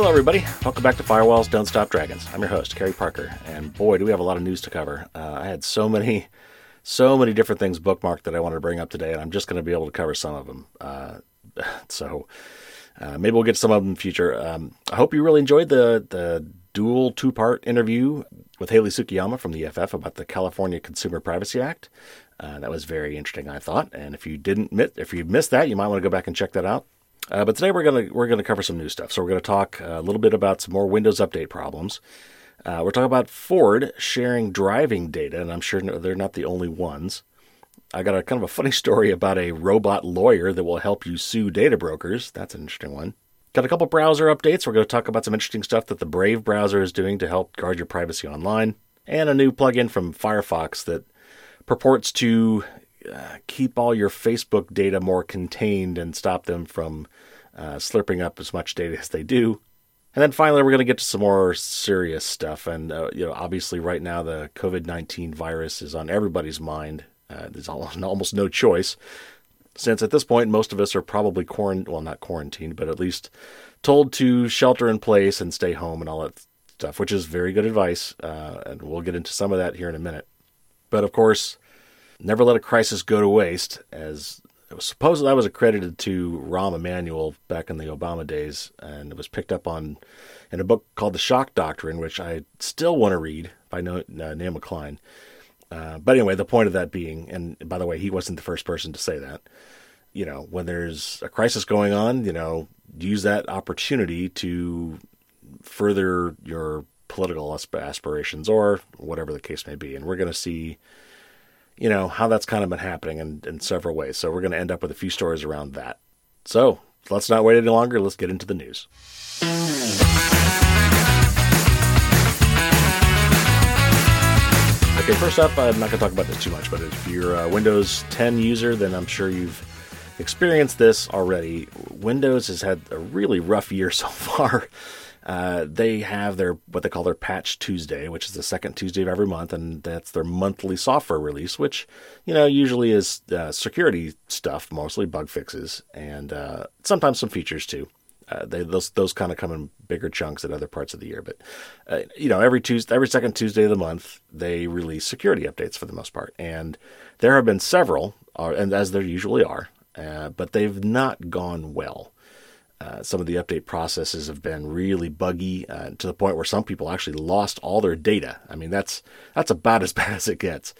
Hello, everybody. Welcome back to Firewalls Don't Stop Dragons. I'm your host, Carey Parker, and boy, do we have a lot of news to cover. Uh, I had so many, so many different things bookmarked that I wanted to bring up today, and I'm just going to be able to cover some of them. Uh, so uh, maybe we'll get some of them in the future. Um, I hope you really enjoyed the the dual two part interview with Hayley Tsukayama from the EFF about the California Consumer Privacy Act. Uh, that was very interesting, I thought. And if you didn't, if you missed that, you might want to go back and check that out. Uh, but today we're gonna we're gonna cover some new stuff. So we're gonna talk a little bit about some more Windows Update problems. Uh, we're talking about Ford sharing driving data, and I'm sure they're not the only ones. I got a kind of a funny story about a robot lawyer that will help you sue data brokers. That's an interesting one. Got a couple browser updates. We're going to talk about some interesting stuff that the Brave browser is doing to help guard your privacy online, and a new plugin from Firefox that purports to uh, keep all your Facebook data more contained and stop them from uh, slurping up as much data as they do. And then finally, we're going to get to some more serious stuff. And uh, you know, obviously, right now the COVID nineteen virus is on everybody's mind. Uh, there's almost no choice, since at this point most of us are probably quarant well, not quarantined, but at least told to shelter in place and stay home and all that stuff, which is very good advice. Uh, and we'll get into some of that here in a minute. But of course, never let a crisis go to waste, as it was supposed that was accredited to Rahm Emanuel back in the Obama days, and it was picked up on in a book called The Shock Doctrine, which I still want to read by Naomi Klein. Uh, but anyway, the point of that being, and by the way, he wasn't the first person to say that. You know, when there's a crisis going on, you know, use that opportunity to further your political aspirations or whatever the case may be. And we're going to see you know, how that's kind of been happening in, in several ways. So we're going to end up with a few stories around that. So let's not wait any longer. Let's get into the news. Okay, first up, I'm not going to talk about this too much, but if you're a Windows 10 user, then I'm sure you've experienced this already. Windows has had a really rough year so far. Uh, they have their what they call their Patch Tuesday, which is the second Tuesday of every month, and that's their monthly software release, which you know usually is uh, security stuff, mostly bug fixes, and uh, sometimes some features too. Uh, they, those those kind of come in bigger chunks at other parts of the year, but uh, you know every Tuesday, every second Tuesday of the month, they release security updates for the most part, and there have been several, and as there usually are, but they've not gone well. Uh, some of the update processes have been really buggy uh, to the point where some people actually lost all their data. I mean, that's that's about as bad as it gets.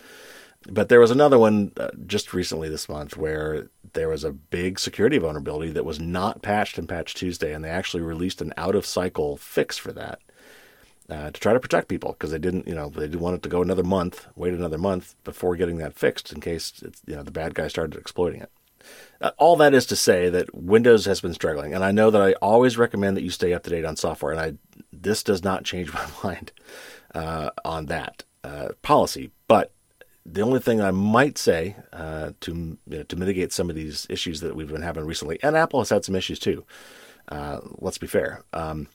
But there was another one uh, just recently this month where there was a big security vulnerability that was not patched in Patch Tuesday, and they actually released an out of cycle fix for that uh, to try to protect people because they didn't, you know, they didn't want it to go another month, wait another month before getting that fixed in case you know the bad guy started exploiting it. Uh, all that is to say that Windows has been struggling, and I know that I always recommend that you stay up to date on software, and I this does not change my mind uh, on that uh, policy. But the only thing I might say uh, to you know, to mitigate some of these issues that we've been having recently, and Apple has had some issues too. Uh, let's be fair, um,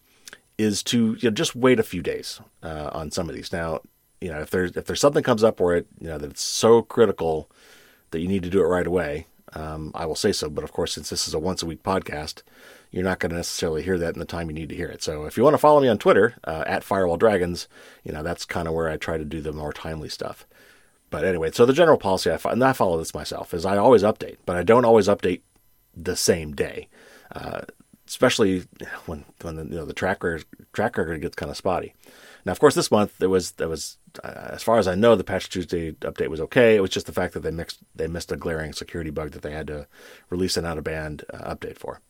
is to you know, just wait a few days uh, on some of these. Now, you know, if there's if there's something comes up where it you know that it's so critical that you need to do it right away, um, I will say so. But of course, since this is a once a week podcast, you're not going to necessarily hear that in the time you need to hear it. So if you want to follow me on Twitter uh, at Firewall Dragons, you know that's kind of where I try to do the more timely stuff. But anyway, so the general policy I and I follow this myself is I always update, but I don't always update the same day, uh, especially when when the, you know the tracker track record gets kind of spotty. Now, of course, this month there was there was uh, as far as I know, the Patch Tuesday update was okay. It was just the fact that they mixed they missed a glaring security bug that they had to release an out of band uh, update for.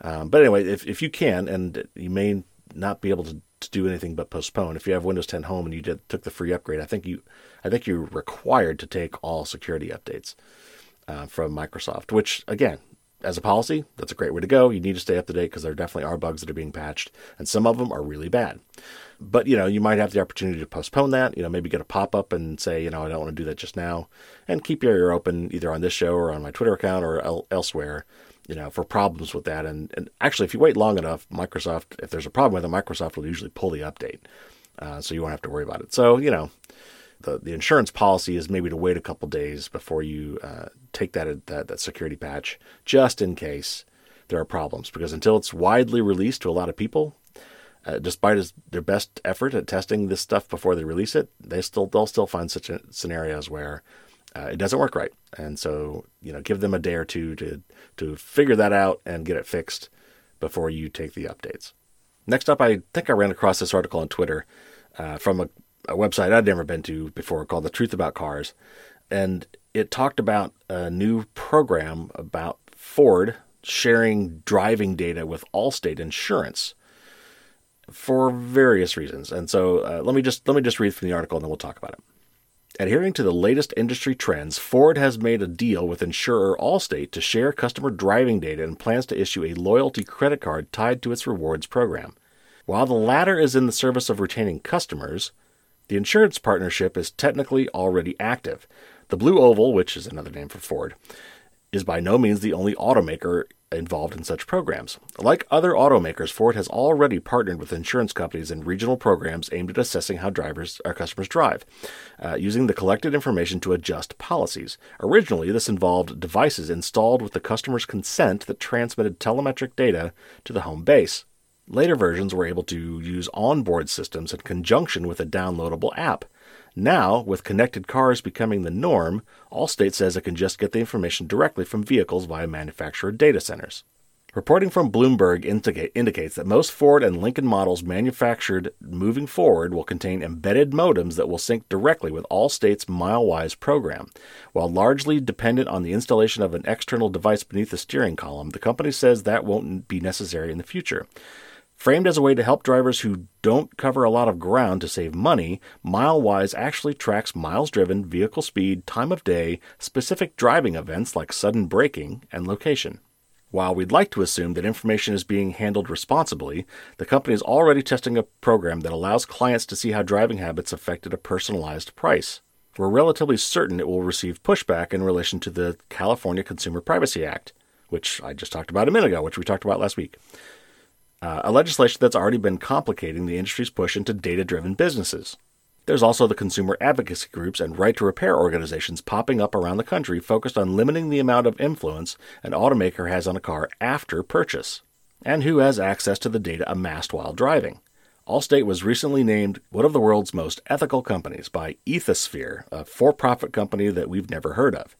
Um, but anyway, if if you can, and you may not be able to, to, do anything but postpone. If you have Windows 10 Home and you did, took the free upgrade, I think you I think you're required to take all security updates uh, from Microsoft. Which again, as a policy, that's a great way to go. You need to stay up to date because there definitely are bugs that are being patched, and some of them are really bad. But you know, you might have the opportunity to postpone that. You know, maybe get a pop up and say, you know, I don't want to do that just now, and keep your ear open either on this show or on my Twitter account or el- elsewhere. You know, for problems with that. And, and actually, if you wait long enough, Microsoft, if there's a problem with it, Microsoft will usually pull the update, uh, so you won't have to worry about it. So you know, the the insurance policy is maybe to wait a couple days before you uh, take that, that that security patch, just in case there are problems. Because until it's widely released to a lot of people, uh, despite their best effort at testing this stuff before they release it, they still they'll still find such a, scenarios where uh, it doesn't work right. And so you know, give them a day or two to to figure that out and get it fixed before you take the updates. Next up, I think I ran across this article on Twitter uh, from a, a website I'd never been to before called The Truth About Cars, and it talked about a new program about Ford sharing driving data with Allstate Insurance for various reasons. And so uh, let me just let me just read from the article and then we'll talk about it. Adhering to the latest industry trends, Ford has made a deal with insurer Allstate to share customer driving data and plans to issue a loyalty credit card tied to its rewards program. While the latter is in the service of retaining customers, the insurance partnership is technically already active. The Blue Oval, which is another name for Ford, is by no means the only automaker involved in such programs. Like other automakers, Ford has already partnered with insurance companies in regional programs aimed at assessing how drivers our customers drive, uh, using the collected information to adjust policies. Originally, this involved devices installed with the customer's consent that transmitted telemetric data to the home base. Later versions were able to use onboard systems in conjunction with a downloadable app. Now, with connected cars becoming the norm, Allstate says it can just get the information directly from vehicles via manufacturer data centers. Reporting from Bloomberg indicate, indicates that most Ford and Lincoln models manufactured moving forward will contain embedded modems that will sync directly with Allstate's MileWise program. While largely dependent on the installation of an external device beneath the steering column, the company says that won't be necessary in the future. Framed as a way to help drivers who don't cover a lot of ground to save money, MileWise actually tracks miles driven, vehicle speed, time of day, specific driving events like sudden braking, and location. While we'd like to assume that information is being handled responsibly, the company is already testing a program that allows clients to see how driving habits affected a personalized price. We're relatively certain it will receive pushback in relation to the California Consumer Privacy Act, which I just talked about a minute ago, which we talked about last week uh, a legislation that's already been complicating the industry's push into data driven businesses. There's also the consumer advocacy groups and right to repair organizations popping up around the country focused on limiting the amount of influence an automaker has on a car after purchase, and who has access to the data amassed while driving. Allstate was recently named one of the world's most ethical companies by Ethisphere, a for profit company that we've never heard of.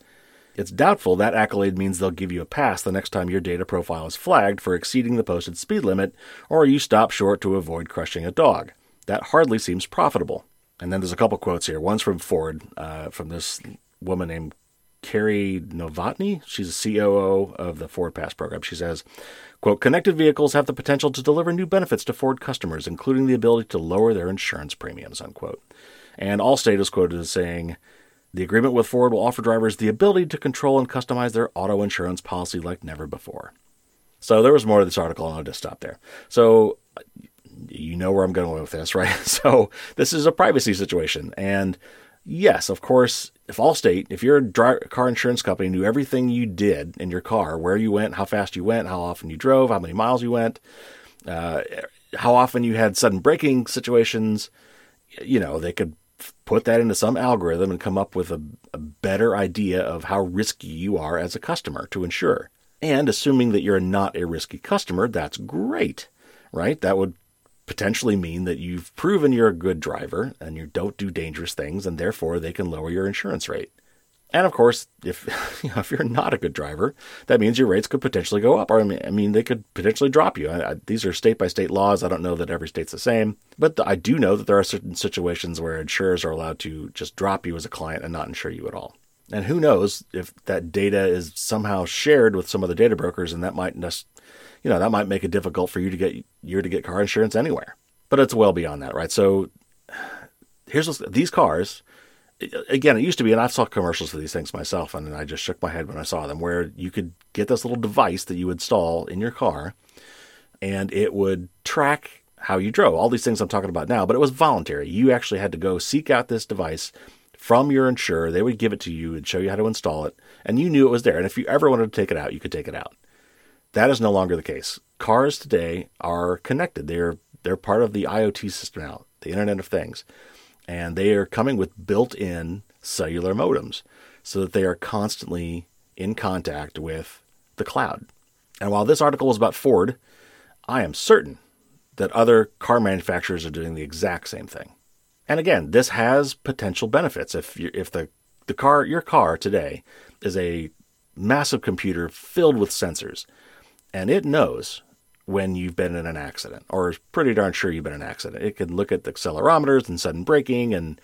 It's doubtful that accolade means they'll give you a pass the next time your data profile is flagged for exceeding the posted speed limit or you stop short to avoid crushing a dog. That hardly seems profitable. And then there's a couple quotes here. One's from Ford, uh, from this woman named Carrie Novotny. She's a COO of the Ford Pass program. She says, quote, connected vehicles have the potential to deliver new benefits to Ford customers, including the ability to lower their insurance premiums, unquote. And Allstate is quoted as saying, the agreement with Ford will offer drivers the ability to control and customize their auto insurance policy like never before. So there was more to this article, and I'll just stop there. So you know where I'm going with this, right? So this is a privacy situation, and yes, of course, if Allstate, if you're car insurance company, knew everything you did in your car, where you went, how fast you went, how often you drove, how many miles you went, uh, how often you had sudden braking situations, you know, they could put that into some algorithm and come up with a, a, better idea of how risky you are as a customer to insure. And assuming that you're not a risky customer, that's great, right? That would potentially mean that you've proven you're a good driver and you don't do dangerous things, and therefore they can lower your insurance rate. And of course, if you know, if you're not a good driver, that means your rates could potentially go up, or I mean, I mean they could potentially drop you. I, I, these are state by state laws. I don't know that every state's the same, but I do know that there are certain situations where insurers are allowed to just drop you as a client and not insure you at all. And who knows if that data is somehow shared with some of the data brokers, and that might just, you know, that might make it difficult for you to get you to get car insurance anywhere. But it's well beyond that, right? So here's these cars again, it used to be, and I've saw commercials for these things myself, and I just shook my head when I saw them, where you could get this little device that you install in your car, and it would track how you drove. All these things I'm talking about now, but it was voluntary. You actually had to go seek out this device from your insurer. They would give it to you and show you how to install it, and you knew it was there. And if you ever wanted to take it out, you could take it out. That is no longer the case. Cars today are connected. They're they're part of the IoT system now, the Internet of Things and they are coming with built in cellular modems so that they are constantly in contact with the cloud. And while this article is about Ford, I am certain that other car manufacturers are doing the exact same thing. And again, this has potential benefits. If you, if the the car your car today is a massive computer filled with sensors, and it knows when you've been in an accident, or pretty darn sure you've been in an accident. It can look at the accelerometers and sudden braking and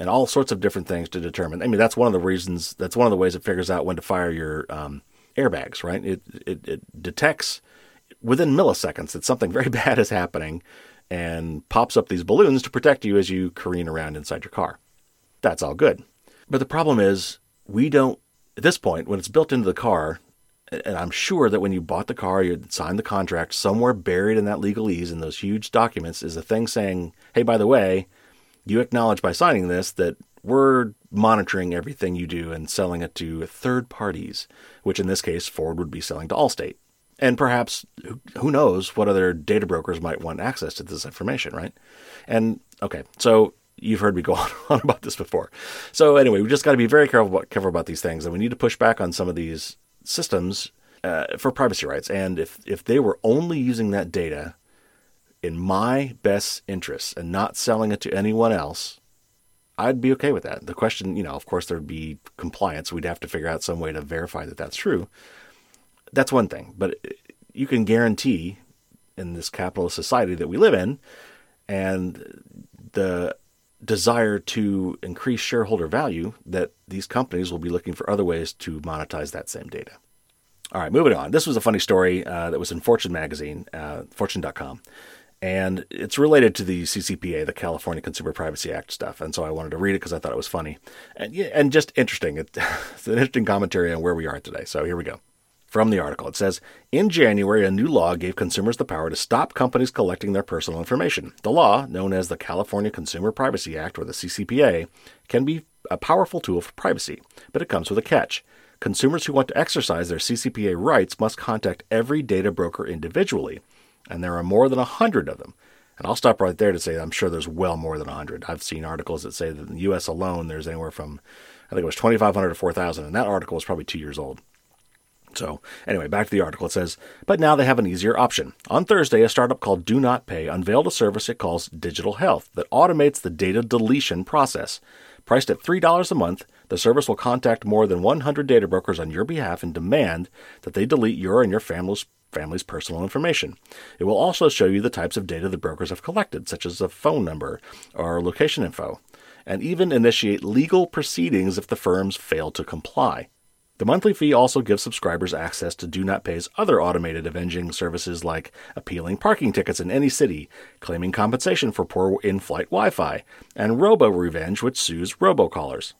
and all sorts of different things to determine. I mean, that's one of the reasons. That's one of the ways it figures out when to fire your um, airbags. Right? It, it it detects within milliseconds that something very bad is happening, and pops up these balloons to protect you as you careen around inside your car. That's all good. But the problem is, we don't at this point when it's built into the car. And I'm sure that when you bought the car, you signed the contract, somewhere buried in that legalese in those huge documents is a thing saying, hey, by the way, you acknowledge by signing this that we're monitoring everything you do and selling it to third parties, which in this case, Ford would be selling to Allstate. And perhaps, who knows what other data brokers might want access to this information, right? And okay, so you've heard me go on about this before. So anyway, we just got to be very careful about, careful about these things, and we need to push back on some of these systems uh, for privacy rights. And if if they were only using that data in my best interests and not selling it to anyone else, I'd be okay with that. The question, you know, of course, there'd be compliance. We'd have to figure out some way to verify that that's true. That's one thing. But you can guarantee in this capitalist society that we live in and the desire to increase shareholder value that these companies will be looking for other ways to monetize that same data. All right, moving on. This was a funny story uh, that was in Fortune magazine, uh, fortune.com and it's related to the CCPA, the California Consumer Privacy Act stuff. And so I wanted to read it because I thought it was funny and and just interesting. It, it's an interesting commentary on where we are today. So here we go. From the article, it says In January, a new law gave consumers the power to stop companies collecting their personal information. The law, known as the California Consumer Privacy Act or the CCPA, can be a powerful tool for privacy, but it comes with a catch. Consumers who want to exercise their CCPA rights must contact every data broker individually and there are more than 100 of them. And I'll stop right there to say I'm sure there's well more than 100. I've seen articles that say that in the U.S. alone, there's anywhere from, I think it was 2,500 to 4,000, and that article was probably two years old. So, anyway, back to the article. It says, but now they have an easier option. On Thursday, a startup called Do Not Pay unveiled a service it calls Digital Health that automates the data deletion process. Priced at $3 a month, the service will contact more than 100 data brokers on your behalf and demand that they delete your and your family's family's personal information. It will also show you the types of data the brokers have collected, such as a phone number or location info, and even initiate legal proceedings if the firms fail to comply. The monthly fee also gives subscribers access to Do Not Pay's other automated avenging services like appealing parking tickets in any city, claiming compensation for poor in flight Wi Fi, and Robo Revenge, which sues robocallers.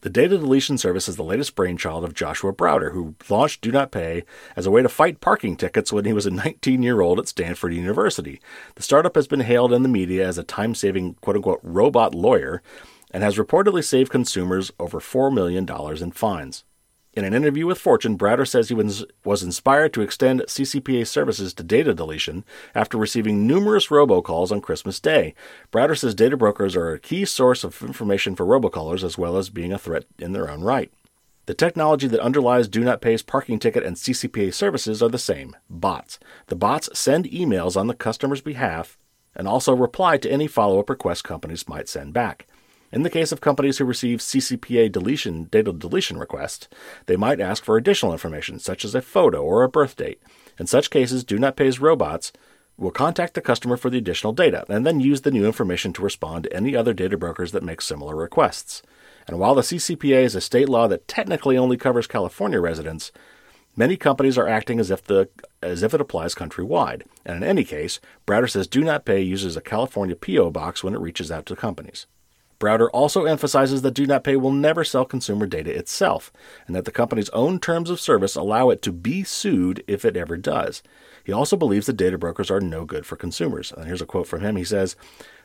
The data deletion service is the latest brainchild of Joshua Browder, who launched Do Not Pay as a way to fight parking tickets when he was a 19 year old at Stanford University. The startup has been hailed in the media as a time saving, quote unquote, robot lawyer and has reportedly saved consumers over $4 million in fines. In an interview with Fortune, Browder says he was, inspired to extend CCPA services to data deletion after receiving numerous robocalls on Christmas Day. Browder says data brokers are a key source of information for robocallers as well as being a threat in their own right. The technology that underlies Do Not Pay's parking ticket and CCPA services are the same bots. The bots send emails on the customer's behalf and also reply to any follow up requests companies might send back. In the case of companies who receive CCPA deletion data deletion requests, they might ask for additional information, such as a photo or a birth date. In such cases, Do Not Pay's robots will contact the customer for the additional data and then use the new information to respond to any other data brokers that make similar requests. And while the CCPA is a state law that technically only covers California residents, many companies are acting as if the as if it applies countrywide. And in any case, Browder says Do Not Pay uses a California PO box when it reaches out to companies. Browder also emphasizes that Do Not Pay will never sell consumer data itself, and that the company's own terms of service allow it to be sued if it ever does. He also believes that data brokers are no good for consumers. And here's a quote from him. He says,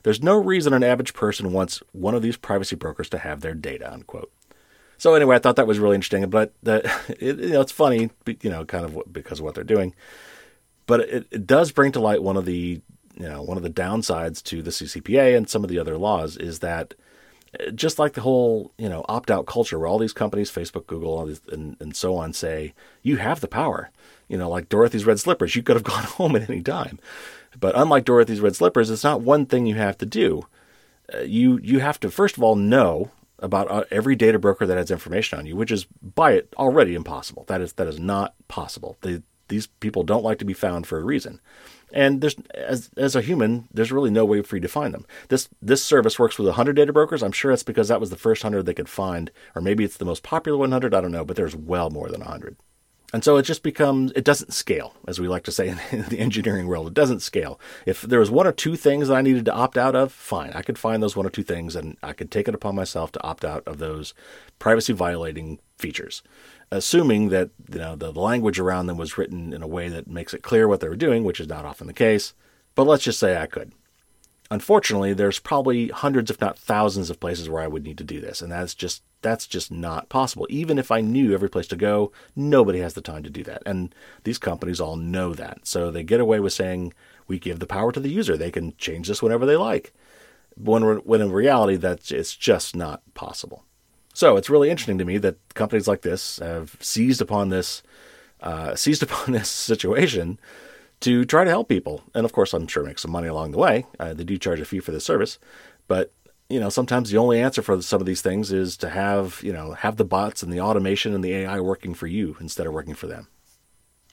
There's no reason an average person wants one of these privacy brokers to have their data, unquote. So anyway, I thought that was really interesting, but it, you know, it's funny, you know, kind of because of what they're doing. But it, it does bring to light one of the you know one of the downsides to the CCPA and some of the other laws is that just like the whole you know opt out culture where all these companies Facebook Google all these, and, and so on say you have the power you know like Dorothy's red slippers you could have gone home at any time But unlike Dorothy's Red Slippers, it's not one thing you have to do. Uh, you you have to first of all know about uh, every data broker that has information on you, which is by it already impossible. That is that is not possible. These people don't like to be found for a reason. And there's as as a human, there's really no way for you to find them. This this service works with 100 data brokers. I'm sure it's because that was the first 100 they could find, or maybe it's the most popular 100. I don't know, but there's well more than 100. And so it just becomes, it doesn't scale, as we like to say in the engineering world. It doesn't scale. If there was one or two things that I needed to opt out of, fine. I could find those one or two things and I could take it upon myself to opt out of those privacy violating features. Assuming that you know the, language around them was written in a way that makes it clear what they were doing, which is not often the case. But let's just say I could. Unfortunately, there's probably hundreds, if not thousands, of places where I would need to do this, and that's just that's just not possible. Even if I knew every place to go, nobody has the time to do that, and these companies all know that. So they get away with saying we give the power to the user; they can change this whenever they like. When, when in reality, that's it's just not possible. So it's really interesting to me that companies like this have seized upon this uh, seized upon this situation to try to help people. And of course, I'm sure make some money along the way. Uh, they do charge a fee for this service, but you know, sometimes the only answer for some of these things is to have, you know, have the bots and the automation and the AI working for you instead of working for them.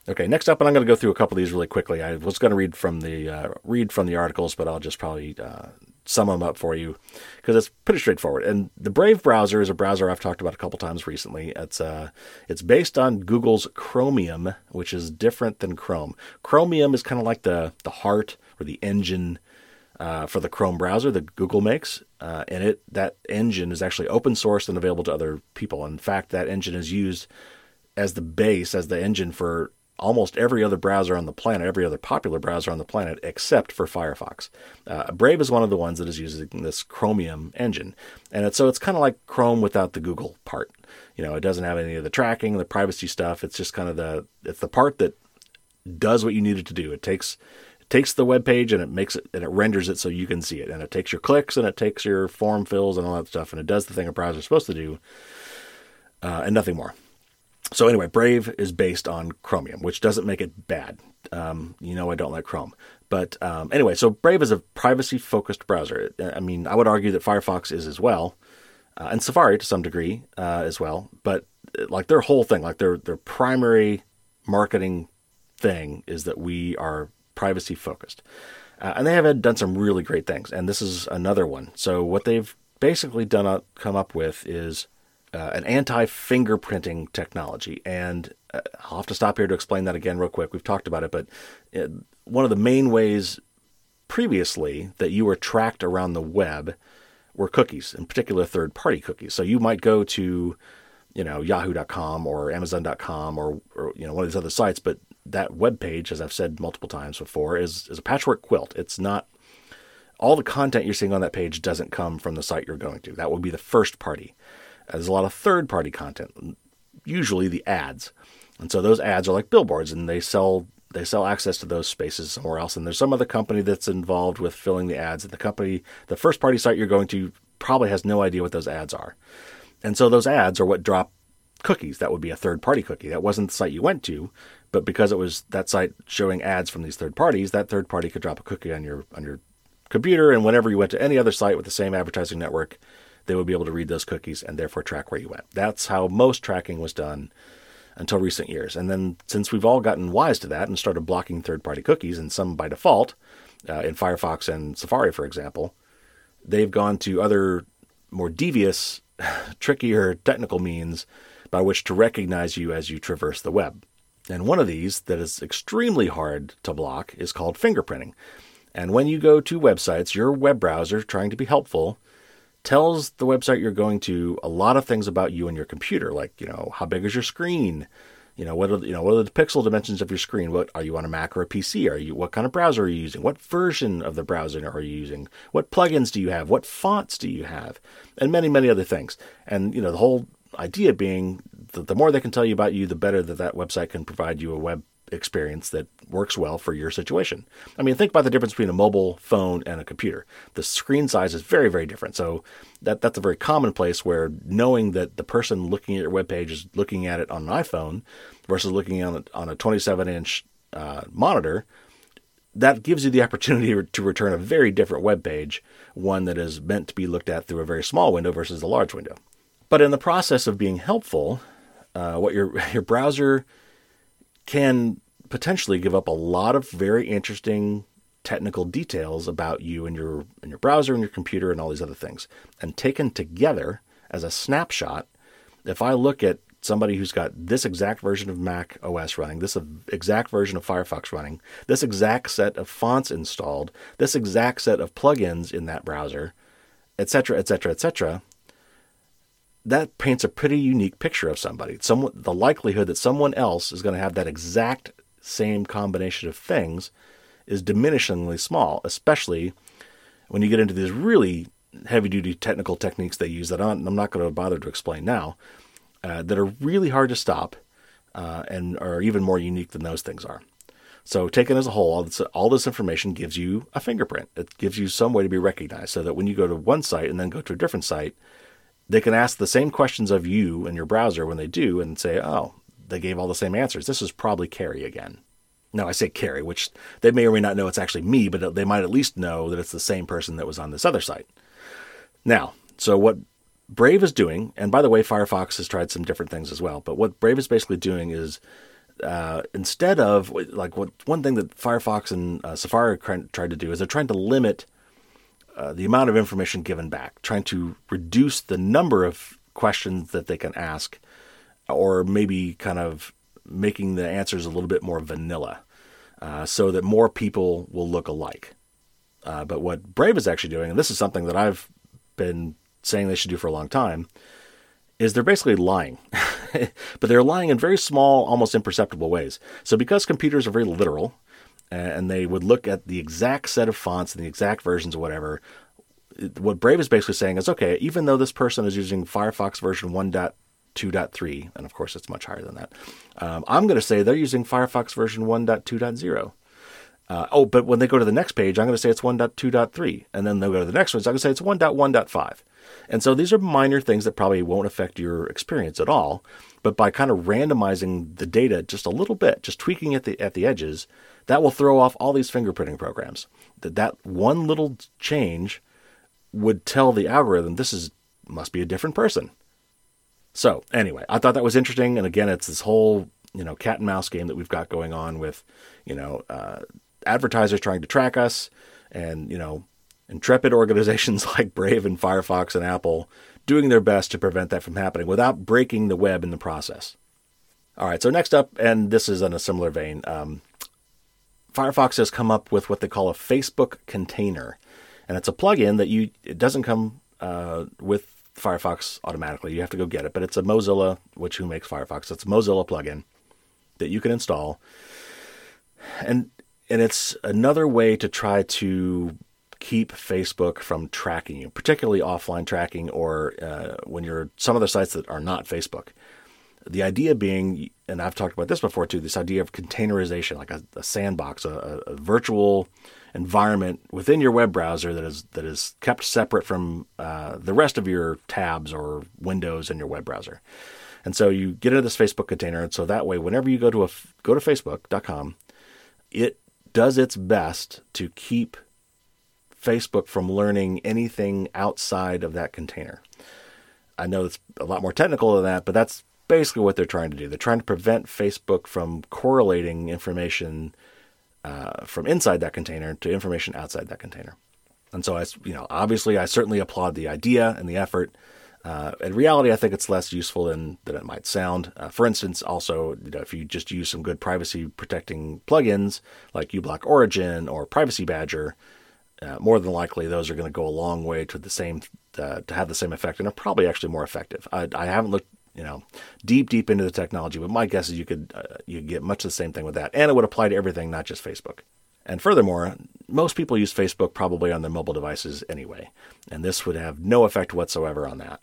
Okay, next up, and I'm going to go through a couple of these really quickly. I was going to read from the uh, read from the articles, but I'll just probably uh, sum them up for you because it's pretty straightforward. And the Brave browser is a browser I've talked about a couple times recently. It's uh, it's based on Google's Chromium, which is different than Chrome. Chromium is kind of like the the heart or the engine uh, for the Chrome browser that Google makes, uh, and it that engine is actually open source and available to other people. In fact, that engine is used as the base as the engine for almost every other browser on the planet, every other popular browser on the planet, except for Firefox. Uh, Brave is one of the ones that is using this Chromium engine, and so it's kind of like Chrome without the Google part. You know, it doesn't have any of the tracking, the privacy stuff. It's just kind of the it's the part that does what you need it to do. It takes it takes the web page and it makes it and it renders it so you can see it, and it takes your clicks and it takes your form fills and all that stuff, and it does the thing a browser is supposed to do, uh, and nothing more. So anyway, Brave is based on Chromium, which doesn't make it bad. Um, you know, I don't like Chrome, but um, anyway, so Brave is a privacy-focused browser. I mean, I would argue that Firefox is as well, uh, and Safari to some degree uh, as well. But like their whole thing, like their their primary marketing thing is that we are privacy focused, uh, and they have done some really great things. And this is another one. So what they've basically done uh, come up with is uh, an anti-fingerprinting technology, and uh, I'll have to stop here to explain that again real quick. We've talked about it, but uh, one of the main ways previously that you were tracked around the web were cookies, in particular third-party cookies. So you might go to, you know, Yahoo.com or Amazon.com or, or you know one of these other sites, but that web page, as I've said multiple times before, is is a patchwork quilt. It's not all the content you're seeing on that page doesn't come from the site you're going to. That would be the first party. There's a lot of third party content, usually the ads. And so those ads are like billboards and they sell they sell access to those spaces somewhere else. And there's some other company that's involved with filling the ads. And the company, the first party site you're going to probably has no idea what those ads are. And so those ads are what drop cookies. That would be a third party cookie. That wasn't the site you went to, but because it was that site showing ads from these third parties, that third party could drop a cookie on your on your computer. And whenever you went to any other site with the same advertising network, they would be able to read those cookies and therefore track where you went. That's how most tracking was done until recent years. And then since we've all gotten wise to that and started blocking third party cookies, and some by default, uh, in Firefox and Safari, for example, they've gone to other more devious, trickier technical means by which to recognize you as you traverse the web. And one of these that is extremely hard to block is called fingerprinting. And when you go to websites, your web browser, trying to be helpful, tells the website you're going to a lot of things about you and your computer, like you know how big is your screen, you know what are you know what are the pixel dimensions of your screen? What are you on a Mac or a PC? Are you what kind of browser are you using? What version of the browser are you using? What plugins do you have? What fonts do you have? And many many other things. And you know the whole idea being that the more they can tell you about you, the better that that website can provide you a web experience that works well for your situation. I mean, think about the difference between a mobile phone and a computer. The screen size is very, very different. So that that's a very common place where knowing that the person looking at your web page is looking at it on an iPhone versus looking on a, on a 27 inch uh, monitor that gives you the opportunity to return a very different web page, one that is meant to be looked at through a very small window versus a large window. But in the process of being helpful, uh, what your your browser can potentially give up a lot of very interesting technical details about you and your and your browser and your computer and all these other things. And taken together as a snapshot, if I look at somebody who's got this exact version of Mac OS running, this exact version of Firefox running, this exact set of fonts installed, this exact set of plugins in that browser, etc., etc., etc., that paints a pretty unique picture of somebody. Some, the likelihood that someone else is going to have that exact same combination of things is diminishingly small, especially when you get into these really heavy duty technical techniques they use that I'm not going to bother to explain now, uh, that are really hard to stop uh, and are even more unique than those things are. So, taken as a whole, all this, all this information gives you a fingerprint. It gives you some way to be recognized so that when you go to one site and then go to a different site, they can ask the same questions of you and your browser when they do and say, oh, they gave all the same answers. This is probably Carey again. Now, I say Carey, which they may or may not know it's actually me, but they might at least know that it's the same person that was on this other site. Now, so what Brave is doing, and by the way, Firefox has tried some different things as well, but what Brave is basically doing is uh, instead of like what one thing that Firefox and uh, Safari tried to do is they're trying to limit uh, the amount of information given back, trying to reduce the number of questions that they can ask, or maybe kind of making the answers a little bit more vanilla uh, so that more people will look alike. Uh, but what Brave is actually doing, and this is something that I've been saying they should do for a long time, is they're basically lying. but they're lying in very small, almost imperceptible ways. So because computers are very literal, and they would look at the exact set of fonts and the exact versions of whatever, what Brave is basically saying is okay, even though this person is using Firefox version 1.0 2.3, and of course it's much higher than that. Um, I'm going to say they're using Firefox version 1.2.0. Uh, oh, but when they go to the next page, I'm going to say it's 1.2.3, and then they'll go to the next one, so I'm going to say it's 1.1.5. And so these are minor things that probably won't affect your experience at all, but by kind of randomizing the data just a little bit, just tweaking at the at the edges, that will throw off all these fingerprinting programs. That that one little change would tell the algorithm this is must be a different person. So anyway, I thought that was interesting, and again, it's this whole you know cat and mouse game that we've got going on with you know uh, advertisers trying to track us, and you know intrepid organizations like Brave and Firefox and Apple doing their best to prevent that from happening without breaking the web in the process. All right, so next up, and this is in a similar vein, um, Firefox has come up with what they call a Facebook container, and it's a plugin that you it doesn't come uh, with Firefox automatically. You have to go get it, but it's a Mozilla, which who makes Firefox? It's a Mozilla plugin that you can install, and and it's another way to try to keep Facebook from tracking you, particularly offline tracking or uh, when you're some of the sites that are not Facebook. The idea being, and I've talked about this before too, this idea of containerization, like a, a sandbox, a, a virtual environment within your web browser that is that is kept separate from uh, the rest of your tabs or windows in your web browser. And so you get into this Facebook container, and so that way, whenever you go to a go to Facebook.com, it does its best to keep Facebook from learning anything outside of that container. I know it's a lot more technical than that, but that's basically what they're trying to do. They're trying to prevent Facebook from correlating information uh, from inside that container to information outside that container. And so, I, you know, obviously, I certainly applaud the idea and the effort. Uh, in reality, I think it's less useful than, than it might sound. Uh, for instance, also, you know, if you just use some good privacy protecting plugins like uBlock Origin or Privacy Badger, uh, more than likely those are going to go a long way to the same uh, to have the same effect and are probably actually more effective. I, I haven't looked you know, deep, deep into the technology. But my guess is you could uh, you get much the same thing with that, and it would apply to everything, not just Facebook. And furthermore, most people use Facebook probably on their mobile devices anyway, and this would have no effect whatsoever on that.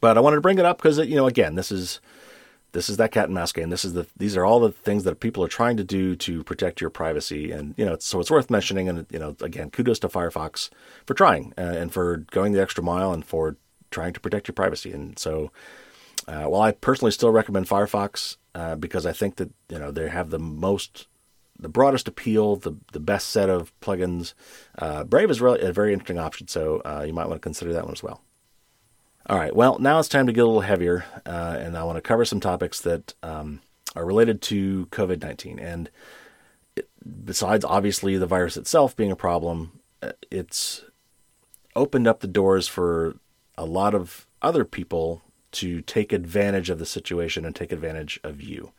But I wanted to bring it up because you know, again, this is this is that cat and mouse game. This is the these are all the things that people are trying to do to protect your privacy, and you know, so it's worth mentioning. And you know, again, kudos to Firefox for trying uh, and for going the extra mile and for trying to protect your privacy. And so uh, well, I personally still recommend Firefox uh, because I think that you know they have the most the broadest appeal, the the best set of plugins. Uh, Brave is really a very interesting option, so uh, you might want to consider that one as well. All right, well, now it's time to get a little heavier, uh, and I want to cover some topics that um, are related to COVID 19. And it, besides, obviously, the virus itself being a problem, uh, it's opened up the doors for a lot of other people to take advantage of the situation and take advantage of you.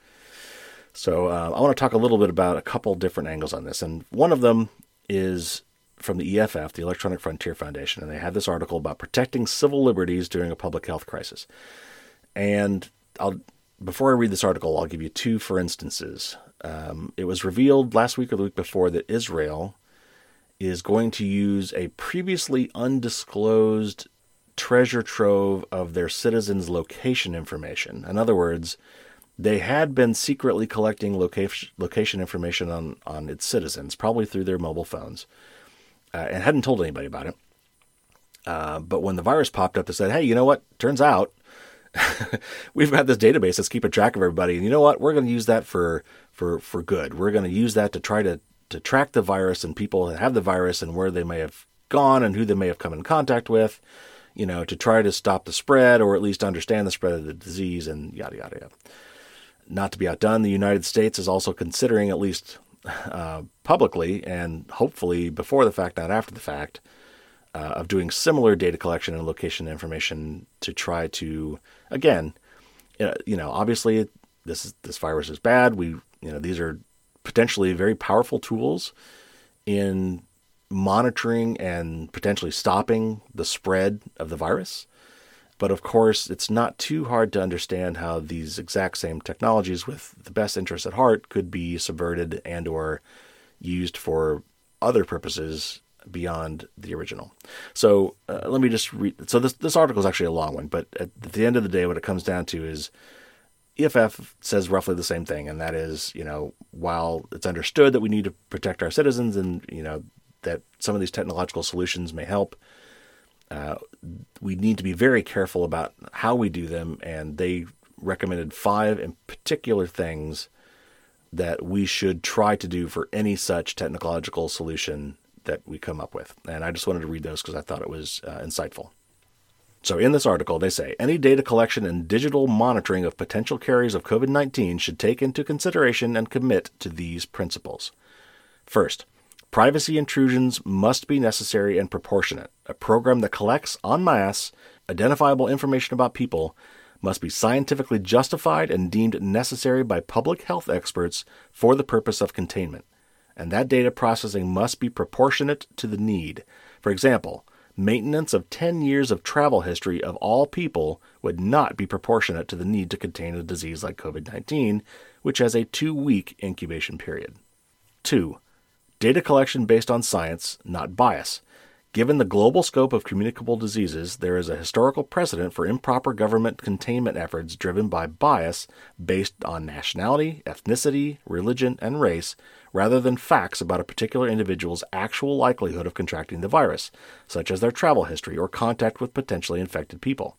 So uh, I want to talk a little bit about a couple different angles on this, and one of them is from the EFF, the Electronic Frontier Foundation, and they had this article about protecting civil liberties during a public health crisis. And I'll, before I read this article, I'll give you two for instances. Um, it was revealed last week or the week before that Israel is going to use a previously undisclosed treasure trove of their citizens' location information. In other words, they had been secretly collecting location, location information on, on its citizens, probably through their mobile phones, uh, and hadn't told anybody about it. Uh, but when the virus popped up, they said, hey, you know what? Turns out we've got this database that's keeping track of everybody. And you know what? We're going to use that for, for, for good. We're going to use that to try to, to track the virus and people that have the virus and where they may have gone and who they may have come in contact with you know, to try to stop the spread or at least understand the spread of the disease and yada, yada, yada. Not to be outdone, the United States is also considering, at least uh, publicly and hopefully before the fact, not after the fact, uh, of doing similar data collection and location information to try to, again, you know, obviously this is, this virus is bad. We, you know, these are potentially very powerful tools in monitoring and potentially stopping the spread of the virus. But of course, it's not too hard to understand how these exact same technologies with the best interests at heart could be subverted and or used for other purposes beyond the original. So uh, let me just read. So this this article is actually a long one, but at the end of the day, what it comes down to is EFF says roughly the same thing, and that is, you know, while it's understood that we need to protect our citizens, and you know, that some of these technological solutions may help. Uh, we need to be very careful about how we do them, and they recommended five in particular things that we should try to do for any such technological solution that we come up with. And I just wanted to read those because I thought it was uh, insightful. So, in this article, they say any data collection and digital monitoring of potential carriers of COVID 19 should take into consideration and commit to these principles. First, Privacy intrusions must be necessary and proportionate. A program that collects en masse identifiable information about people must be scientifically justified and deemed necessary by public health experts for the purpose of containment. And that data processing must be proportionate to the need. For example, maintenance of 10 years of travel history of all people would not be proportionate to the need to contain a disease like COVID 19, which has a two week incubation period. 2. Data collection based on science, not bias. Given the global scope of communicable diseases, there is a historical precedent for improper government containment efforts driven by bias based on nationality, ethnicity, religion, and race, rather than facts about a particular individual's actual likelihood of contracting the virus, such as their travel history or contact with potentially infected people.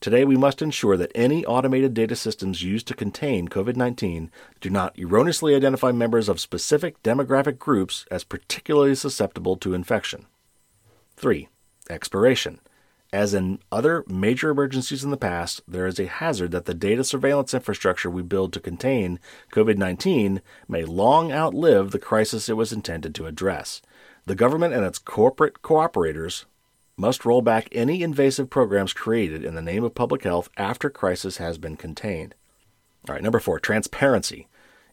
Today, we must ensure that any automated data systems used to contain COVID 19 do not erroneously identify members of specific demographic groups as particularly susceptible to infection. 3. Expiration. As in other major emergencies in the past, there is a hazard that the data surveillance infrastructure we build to contain COVID 19 may long outlive the crisis it was intended to address. The government and its corporate cooperators must roll back any invasive programs created in the name of public health after crisis has been contained. All right, number four, transparency.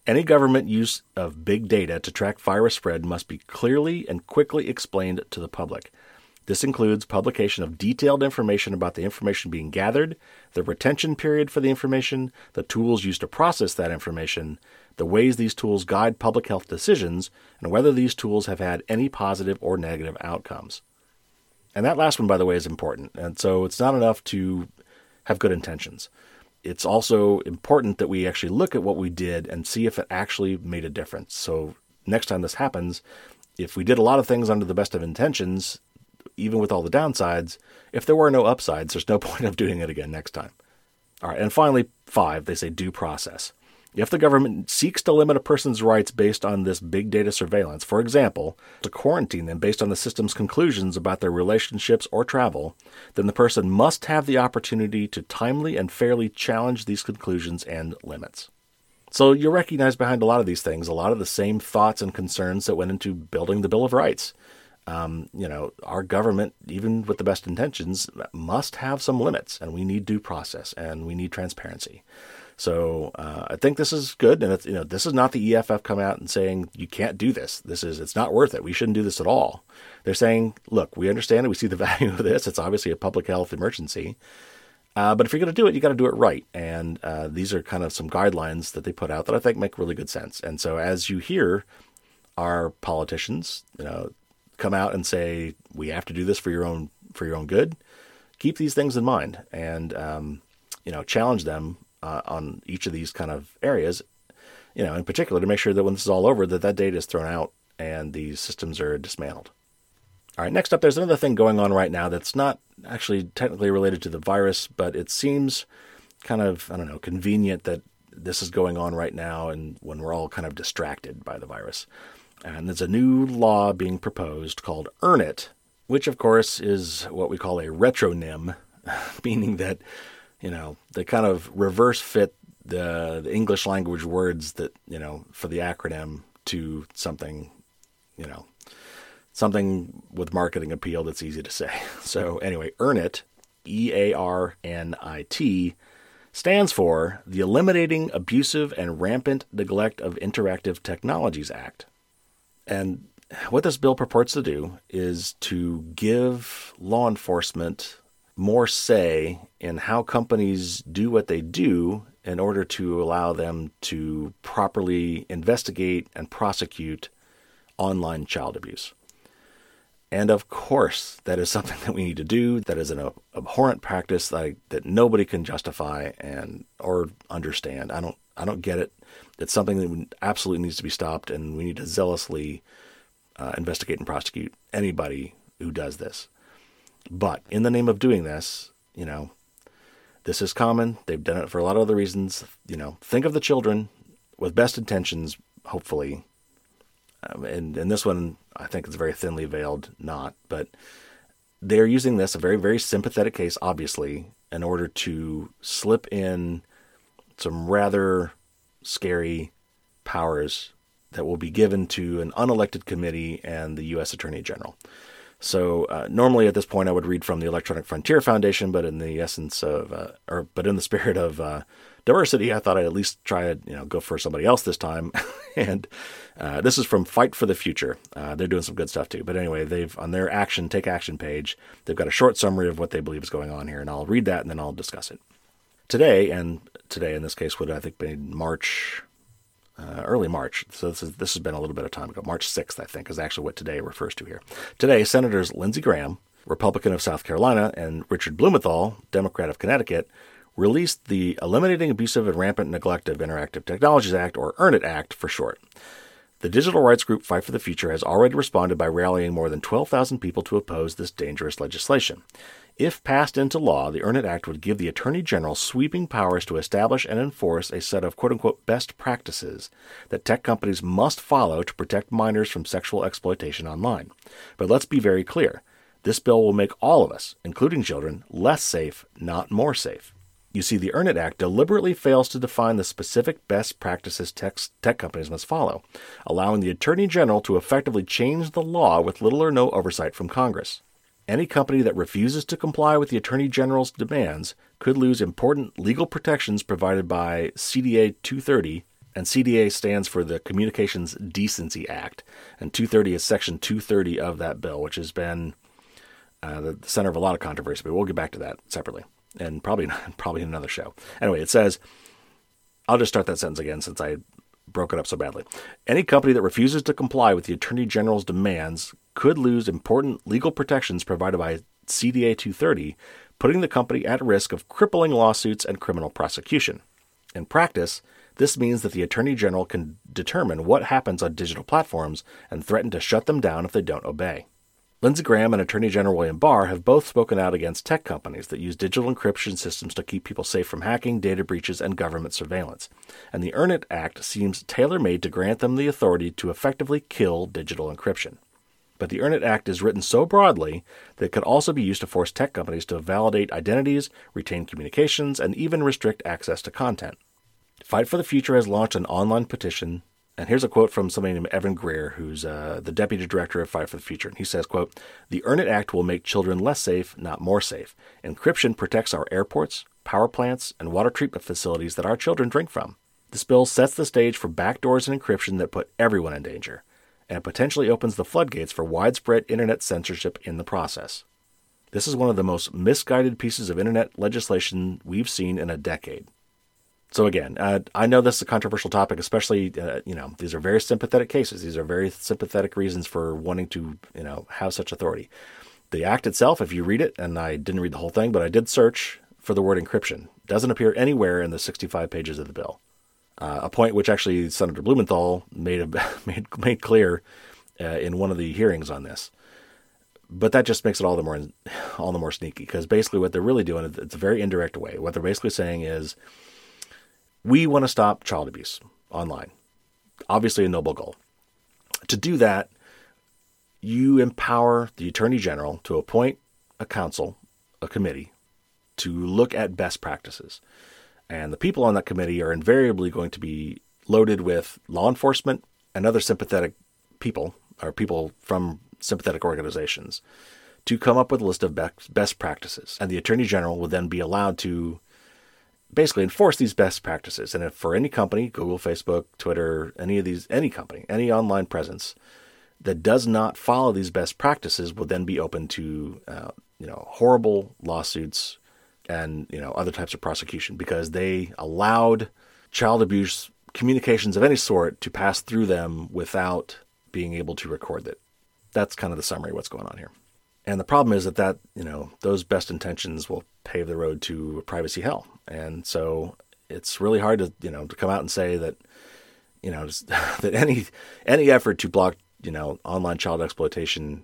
Any government use of big data to track virus spread must be clearly and quickly explained to the public. This includes publication of detailed information about the information being gathered, the retention period for the information, the tools used to process that information, the ways these tools guide public health decisions, and whether these tools have had any positive or negative outcomes. And that last one, by the way, is important. And so it's not enough to have good intentions. It's also important that we actually look at what we did and see if it actually made a difference. So next time this happens, if we did a lot of things under the best of intentions, even with all the downsides, if there were no upsides, there's no point of doing it again next time. All right, and finally, five, they say due process. If the government seeks to limit a person's rights based on this big data surveillance, for example, to quarantine them based on the system's conclusions about their relationships or travel, then the person must have the opportunity to timely and fairly challenge these conclusions and limits. So you recognize behind a lot of these things a lot of the same thoughts and concerns that went into building the Bill of Rights. Um, you know, our government, even with the best intentions, must have some limits, and we need due process and we need transparency. So uh, I think this is good, and you know, this is not the EFF coming out and saying you can't do this. This is it's not worth it. We shouldn't do this at all. They're saying, look, we understand it. We see the value of this. It's obviously a public health emergency. Uh, but if you're going to do it, you got to do it right. And uh, these are kind of some guidelines that they put out that I think make really good sense. And so as you hear our politicians, you know, come out and say we have to do this for your own for your own good, keep these things in mind and um, you know challenge them uh, on each of these kind of areas. You know, in particular, to make sure that when this is all over, that that data is thrown out and these systems are dismantled. All right, next up, there's another thing going on right now that's not actually technically related to the virus, but it seems kind of, I don't know, convenient that this is going on right now and when we're all kind of distracted by the virus. And there's a new law being proposed called Earn It, which of course is what we call a retronym, meaning that, you know, they kind of reverse fit the, the English language words that, you know, for the acronym to something, you know, something with marketing appeal that's easy to say. So, anyway, Earn It, E A R N I T, stands for the Eliminating Abusive and Rampant Neglect of Interactive Technologies Act. And what this bill purports to do is to give law enforcement more say in how companies do what they do in order to allow them to properly investigate and prosecute online child abuse. And of course, that is something that we need to do. That is an abhorrent practice that, that nobody can justify and or understand. I don't I don't get it. It's something that absolutely needs to be stopped, and we need to zealously uh, investigate and prosecute anybody who does this. But in the name of doing this, you know, this is common. They've done it for a lot of other reasons. You know, think of the children with best intentions, hopefully, um, and, and this one, I think it's very thinly veiled, not, but they're using this, a very, very sympathetic case, obviously, in order to slip in some rather scary powers that will be given to an unelected committee and the U.S. Attorney General. So uh, normally at this point I would read from the Electronic Frontier Foundation, but in the essence of, uh, or but in the spirit of uh, diversity, I thought I'd at least try to you know go for somebody else this time. and uh, this is from Fight for the Future. Uh, they're doing some good stuff too. But anyway, they've on their action take action page, they've got a short summary of what they believe is going on here, and I'll read that and then I'll discuss it. Today, and today in this case would I think be March. Uh, early March. So this, is, this has been a little bit of time ago. March 6th, I think, is actually what today refers to here. Today, Senators Lindsey Graham, Republican of South Carolina, and Richard Blumenthal, Democrat of Connecticut, released the Eliminating Abusive and Rampant Neglect of Interactive Technologies Act, or EARN IT Act for short. The digital rights group Fight for the Future has already responded by rallying more than 12,000 people to oppose this dangerous legislation. If passed into law, the EARN IT Act would give the Attorney General sweeping powers to establish and enforce a set of quote unquote best practices that tech companies must follow to protect minors from sexual exploitation online. But let's be very clear this bill will make all of us, including children, less safe, not more safe. You see, the Earn It Act deliberately fails to define the specific best practices tech, tech companies must follow, allowing the Attorney General to effectively change the law with little or no oversight from Congress. Any company that refuses to comply with the Attorney General's demands could lose important legal protections provided by CDA 230, and CDA stands for the Communications Decency Act, and 230 is Section 230 of that bill, which has been uh, the center of a lot of controversy, but we'll get back to that separately and probably probably in another show. Anyway, it says, I'll just start that sentence again since I broke it up so badly. Any company that refuses to comply with the Attorney General's demands could lose important legal protections provided by CDA 230, putting the company at risk of crippling lawsuits and criminal prosecution. In practice, this means that the Attorney General can determine what happens on digital platforms and threaten to shut them down if they don't obey. Lindsey Graham and Attorney General William Barr have both spoken out against tech companies that use digital encryption systems to keep people safe from hacking, data breaches, and government surveillance. And the EARN-IT Act seems tailor made to grant them the authority to effectively kill digital encryption. But the EARN-IT Act is written so broadly that it could also be used to force tech companies to validate identities, retain communications, and even restrict access to content. Fight for the Future has launched an online petition and here's a quote from somebody named Evan Greer, who's uh, the deputy director of Fight for the Future. And he says, quote, The EARN-IT Act will make children less safe, not more safe. Encryption protects our airports, power plants, and water treatment facilities that our children drink from. This bill sets the stage for backdoors and encryption that put everyone in danger, and potentially opens the floodgates for widespread internet censorship in the process. This is one of the most misguided pieces of internet legislation we've seen in a decade. So again, uh, I know this is a controversial topic, especially uh, you know these are very sympathetic cases. These are very sympathetic reasons for wanting to you know have such authority. The act itself, if you read it, and I didn't read the whole thing, but I did search for the word encryption. Doesn't appear anywhere in the 65 pages of the bill. Uh, a point which actually Senator Blumenthal made a, made made clear uh, in one of the hearings on this. But that just makes it all the more all the more sneaky because basically what they're really doing it's a very indirect way. What they're basically saying is we want to stop child abuse online. Obviously, a noble goal. To do that, you empower the Attorney General to appoint a council, a committee, to look at best practices. And the people on that committee are invariably going to be loaded with law enforcement and other sympathetic people, or people from sympathetic organizations, to come up with a list of best practices. And the Attorney General will then be allowed to basically enforce these best practices. And if for any company, Google, Facebook, Twitter, any of these, any company, any online presence that does not follow these best practices will then be open to, uh, you know, horrible lawsuits and, you know, other types of prosecution because they allowed child abuse communications of any sort to pass through them without being able to record it. That's kind of the summary of what's going on here. And the problem is that that you know those best intentions will pave the road to privacy hell. And so it's really hard to you know to come out and say that you know that any any effort to block you know online child exploitation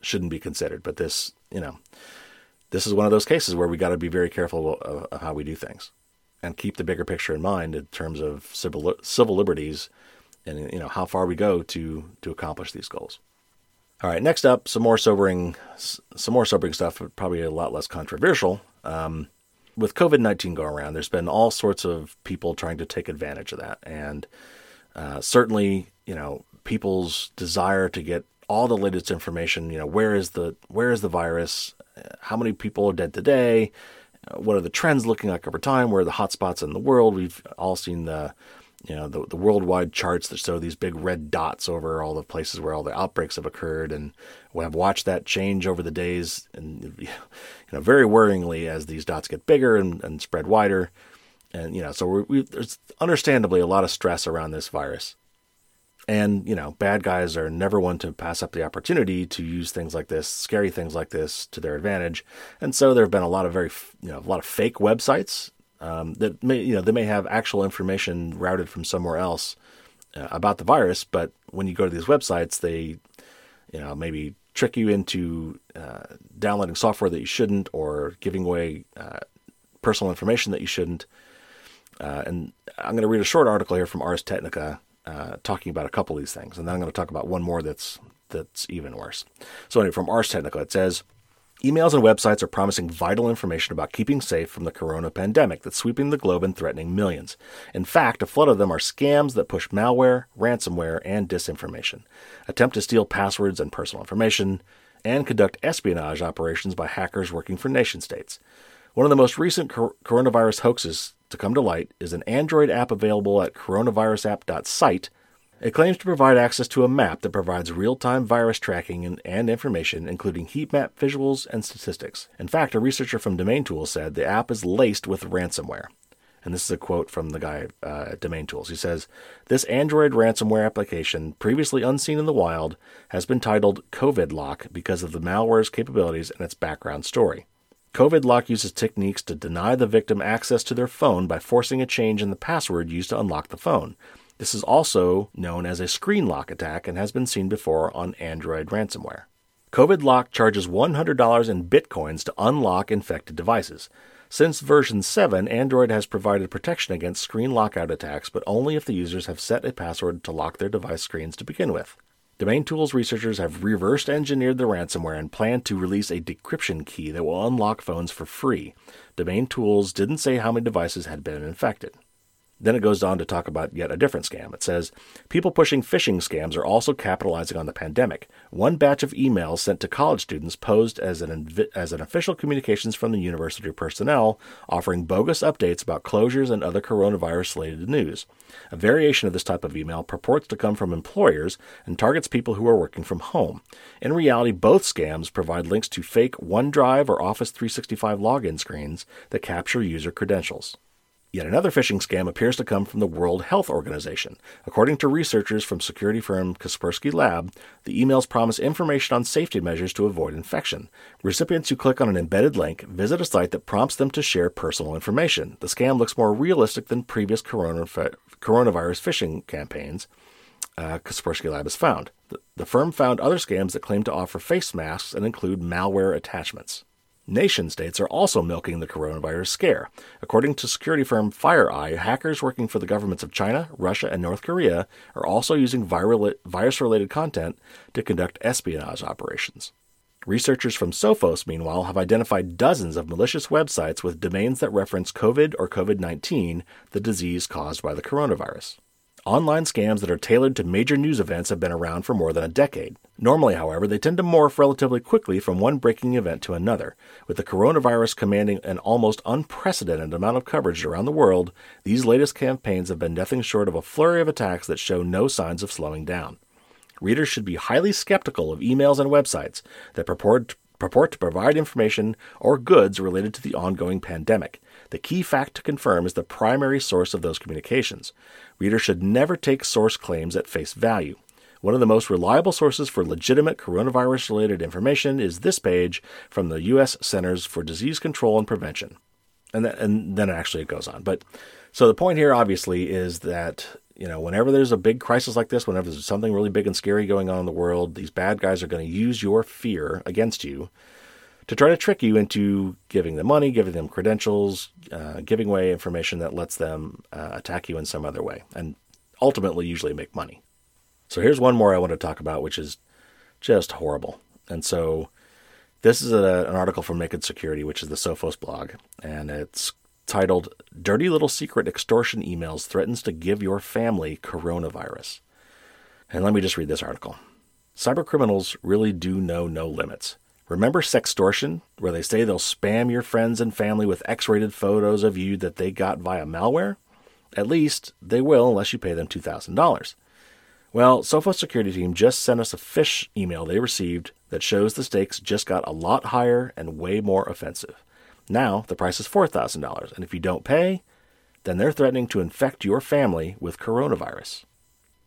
shouldn't be considered. But this you know this is one of those cases where we got to be very careful of, of, how we do things and keep the bigger picture in mind in terms of civil civil liberties and you know how far we go to to accomplish these goals. All right, next up, some more sobering, some more sobering stuff, probably a lot less controversial. Um, with COVID nineteen going around, there's been all sorts of people trying to take advantage of that, and uh, certainly, you know, people's desire to get all the latest information. You know, where is the where is the virus? How many people are dead today? Uh, what are the trends looking like over time? Where are the hotspots in the world? We've all seen the you know the, the worldwide charts that show these big red dots over all the places where all the outbreaks have occurred and we have watched that change over the days and you know very worryingly as these dots get bigger and, and spread wider and you know so we there's understandably a lot of stress around this virus and you know bad guys are never one to pass up the opportunity to use things like this scary things like this to their advantage. And so there have been a lot of very you know a lot of fake websites um, that may you know they may have actual information routed from somewhere else uh, about the virus, but when you go to these websites, they you know maybe trick you into uh, downloading software that you shouldn't or giving away uh, personal information that you shouldn't. Uh, and I'm going to read a short article here from Ars Technica uh, talking about a couple of these things, and then I'm going to talk about one more that's that's even worse. So anyway, from Ars Technica, it says. Emails and websites are promising vital information about keeping safe from the corona pandemic that's sweeping the globe and threatening millions. In fact, a flood of them are scams that push malware, ransomware, and disinformation, attempt to steal passwords and personal information, and conduct espionage operations by hackers working for nation states. One of the most recent cor- coronavirus hoaxes to come to light is an Android app available at coronavirusapp.site it claims to provide access to a map that provides real time virus tracking and, and, information, including heat map visuals and statistics. In fact, a researcher from Domain Tools said the app is laced with ransomware. And this is a quote from the guy uh, at Domain Tools. He says, This Android ransomware application, previously unseen in the wild, has been titled COVID Lock because of the malware's capabilities and its background story. COVID Lock uses techniques to deny the victim access to their phone by forcing a change in the password used to unlock the phone. This is also known as a screen lock attack and has been seen before on Android ransomware. COVID Lock charges $100 in bitcoins to unlock infected devices. Since version 7, Android has provided protection against screen lockout attacks, but only if the users have set a password to lock their device screens to begin with. Domain Tools researchers have reversed engineered the ransomware and plan to release a decryption key that will unlock phones for free. Domain Tools didn't say how many devices had been infected. Then it goes on to talk about yet a different scam. It says people pushing phishing scams are also capitalizing on the pandemic. One batch of emails sent to college students posed as an as an official communications from the university personnel offering bogus updates about closures and other coronavirus related news. A variation of this type of email purports to come from employers and targets people who are working from home. In reality, both scams provide links to fake OneDrive or Office 365 login screens that capture user credentials. Yet another phishing scam appears to come from the World Health Organization. According to researchers from security firm Kaspersky Lab, the emails promise information on safety measures to avoid infection. Recipients who click on an embedded link visit a site that prompts them to share personal information. The scam looks more realistic than previous coronavirus phishing campaigns. Uh, Kaspersky Lab has found. The, the firm found other scams that claim to offer face masks and include malware attachments. Nation states are also milking the coronavirus scare. According to security firm FireEye, hackers working for the governments of China, Russia, and North Korea are also using virus related content to conduct espionage operations. Researchers from Sophos, meanwhile, have identified dozens of malicious websites with domains that reference COVID or COVID 19, the disease caused by the coronavirus. Online scams that are tailored to major news events have been around for more than a decade. Normally, however, they tend to morph relatively quickly from one breaking event to another. With the coronavirus commanding an almost unprecedented amount of coverage around the world, these latest campaigns have been nothing short of a flurry of attacks that show no signs of slowing down. Readers should be highly skeptical of emails and websites that purport purport to provide information or goods related to the ongoing pandemic. The key fact to confirm is the primary source of those communications. Readers should never take source claims at face value. One of the most reliable sources for legitimate coronavirus related information is this page from the U.S. Centers for Disease Control and Prevention. And, and then actually it goes on. But so the point here, obviously, is that you know whenever there's a big crisis like this, whenever there's something really big and scary going on in the world, these bad guys are going to use your fear against you to try to trick you into giving them money, giving them credentials, uh, giving away information that lets them uh, attack you in some other way, and ultimately usually make money. So here's one more I want to talk about, which is just horrible. And so this is a, an article from Naked Security, which is the Sophos blog, and it's titled Dirty Little Secret Extortion Emails Threatens to Give Your Family Coronavirus. And let me just read this article. Cybercriminals really do know no limits. Remember sextortion, where they say they'll spam your friends and family with X rated photos of you that they got via malware? At least they will unless you pay them $2,000. Well, Sophos security team just sent us a phish email they received that shows the stakes just got a lot higher and way more offensive. Now the price is $4,000, and if you don't pay, then they're threatening to infect your family with coronavirus.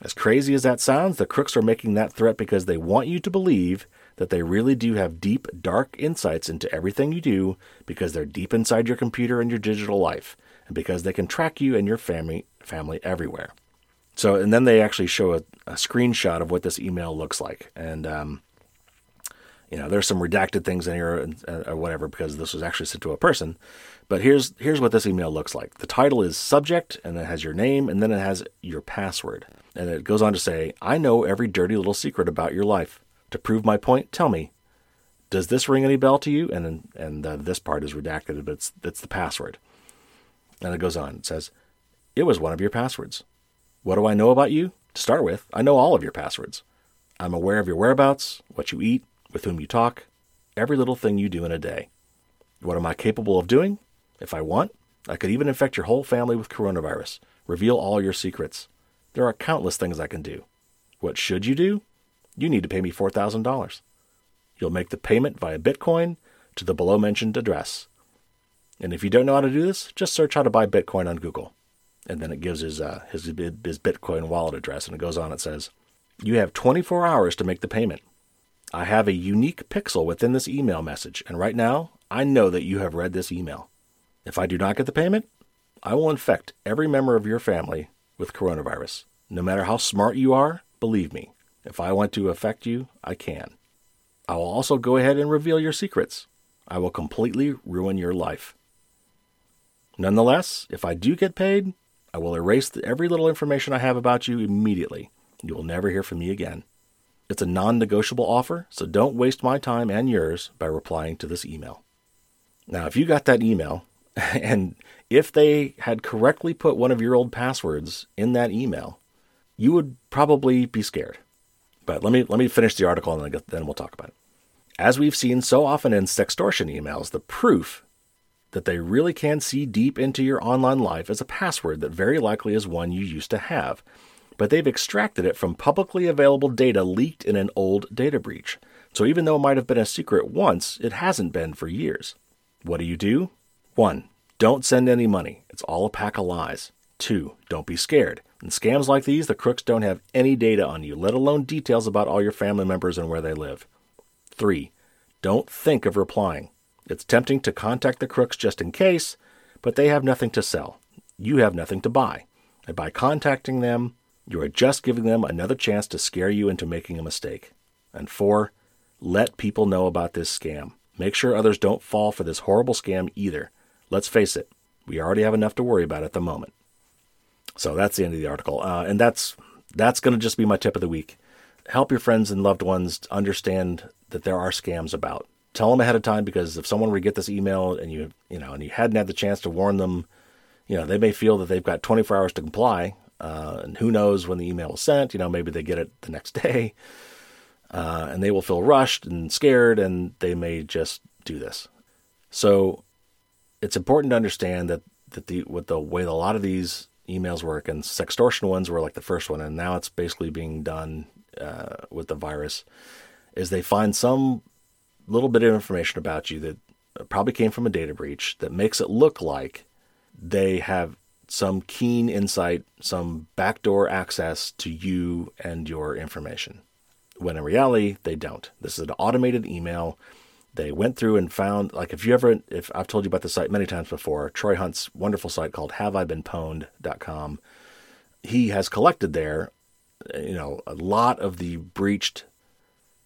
As crazy as that sounds, the crooks are making that threat because they want you to believe that they really do have deep, dark insights into everything you do because they're deep inside your computer and your digital life, and because they can track you and your family family everywhere. So, and then they actually show a, a screenshot of what this email looks like, and um, you know, there's some redacted things in here uh, or whatever because this was actually sent to a person. But here's here's what this email looks like. The title is subject, and it has your name, and then it has your password, and it goes on to say, "I know every dirty little secret about your life." To prove my point, tell me, does this ring any bell to you? And and uh, this part is redacted, but it's it's the password. And it goes on. It says, "It was one of your passwords. What do I know about you? To start with, I know all of your passwords. I'm aware of your whereabouts, what you eat, with whom you talk, every little thing you do in a day. What am I capable of doing? If I want, I could even infect your whole family with coronavirus, reveal all your secrets. There are countless things I can do. What should you do? You need to pay me $4,000. You'll make the payment via Bitcoin to the below mentioned address. And if you don't know how to do this, just search how to buy Bitcoin on Google. And then it gives his, uh, his, his Bitcoin wallet address, and it goes on. It says, You have 24 hours to make the payment. I have a unique pixel within this email message, and right now, I know that you have read this email. If I do not get the payment, I will infect every member of your family with coronavirus. No matter how smart you are, believe me, if I want to affect you, I can. I will also go ahead and reveal your secrets. I will completely ruin your life. Nonetheless, if I do get paid, I will erase every little information I have about you immediately. You will never hear from me again. It's a non negotiable offer, so don't waste my time and yours by replying to this email. Now, if you got that email, and if they had correctly put one of your old passwords in that email, you would probably be scared. But let me let me finish the article and then we'll talk about it. As we've seen so often in sextortion emails, the proof that they really can see deep into your online life is a password that very likely is one you used to have, but they've extracted it from publicly available data leaked in an old data breach. So even though it might have been a secret once, it hasn't been for years. What do you do? 1. Don't send any money. It's all a pack of lies. 2. Don't be scared. In scams like these, the crooks don't have any data on you, let alone details about all your family members and where they live. 3. Don't think of replying. It's tempting to contact the crooks just in case, but they have nothing to sell. You have nothing to buy. And by contacting them, you are just giving them another chance to scare you into making a mistake. And four, let people know about this scam. Make sure others don't fall for this horrible scam either. Let's face it, we already have enough to worry about at the moment. So that's the end of the article, uh, and that's that's going to just be my tip of the week. Help your friends and loved ones understand that there are scams about. Tell them ahead of time because if someone were to get this email and you you know and you hadn't had the chance to warn them, you know they may feel that they've got 24 hours to comply, uh, and who knows when the email was sent? You know, maybe they get it the next day, uh, and they will feel rushed and scared, and they may just do this. So, it's important to understand that that the with the way a lot of these emails work, and sextortion ones were like the first one, and now it's basically being done uh, with the virus, is they find some little bit of information about you that probably came from a data breach that makes it look like they have some keen insight, some backdoor access to you and your information. When in reality, they don't. This is an automated email. They went through and found, like, if you ever, if I've told you about the site many times before, Troy Hunt's wonderful site called haveibeenpwned.com, he has collected there, you know, a lot of the breached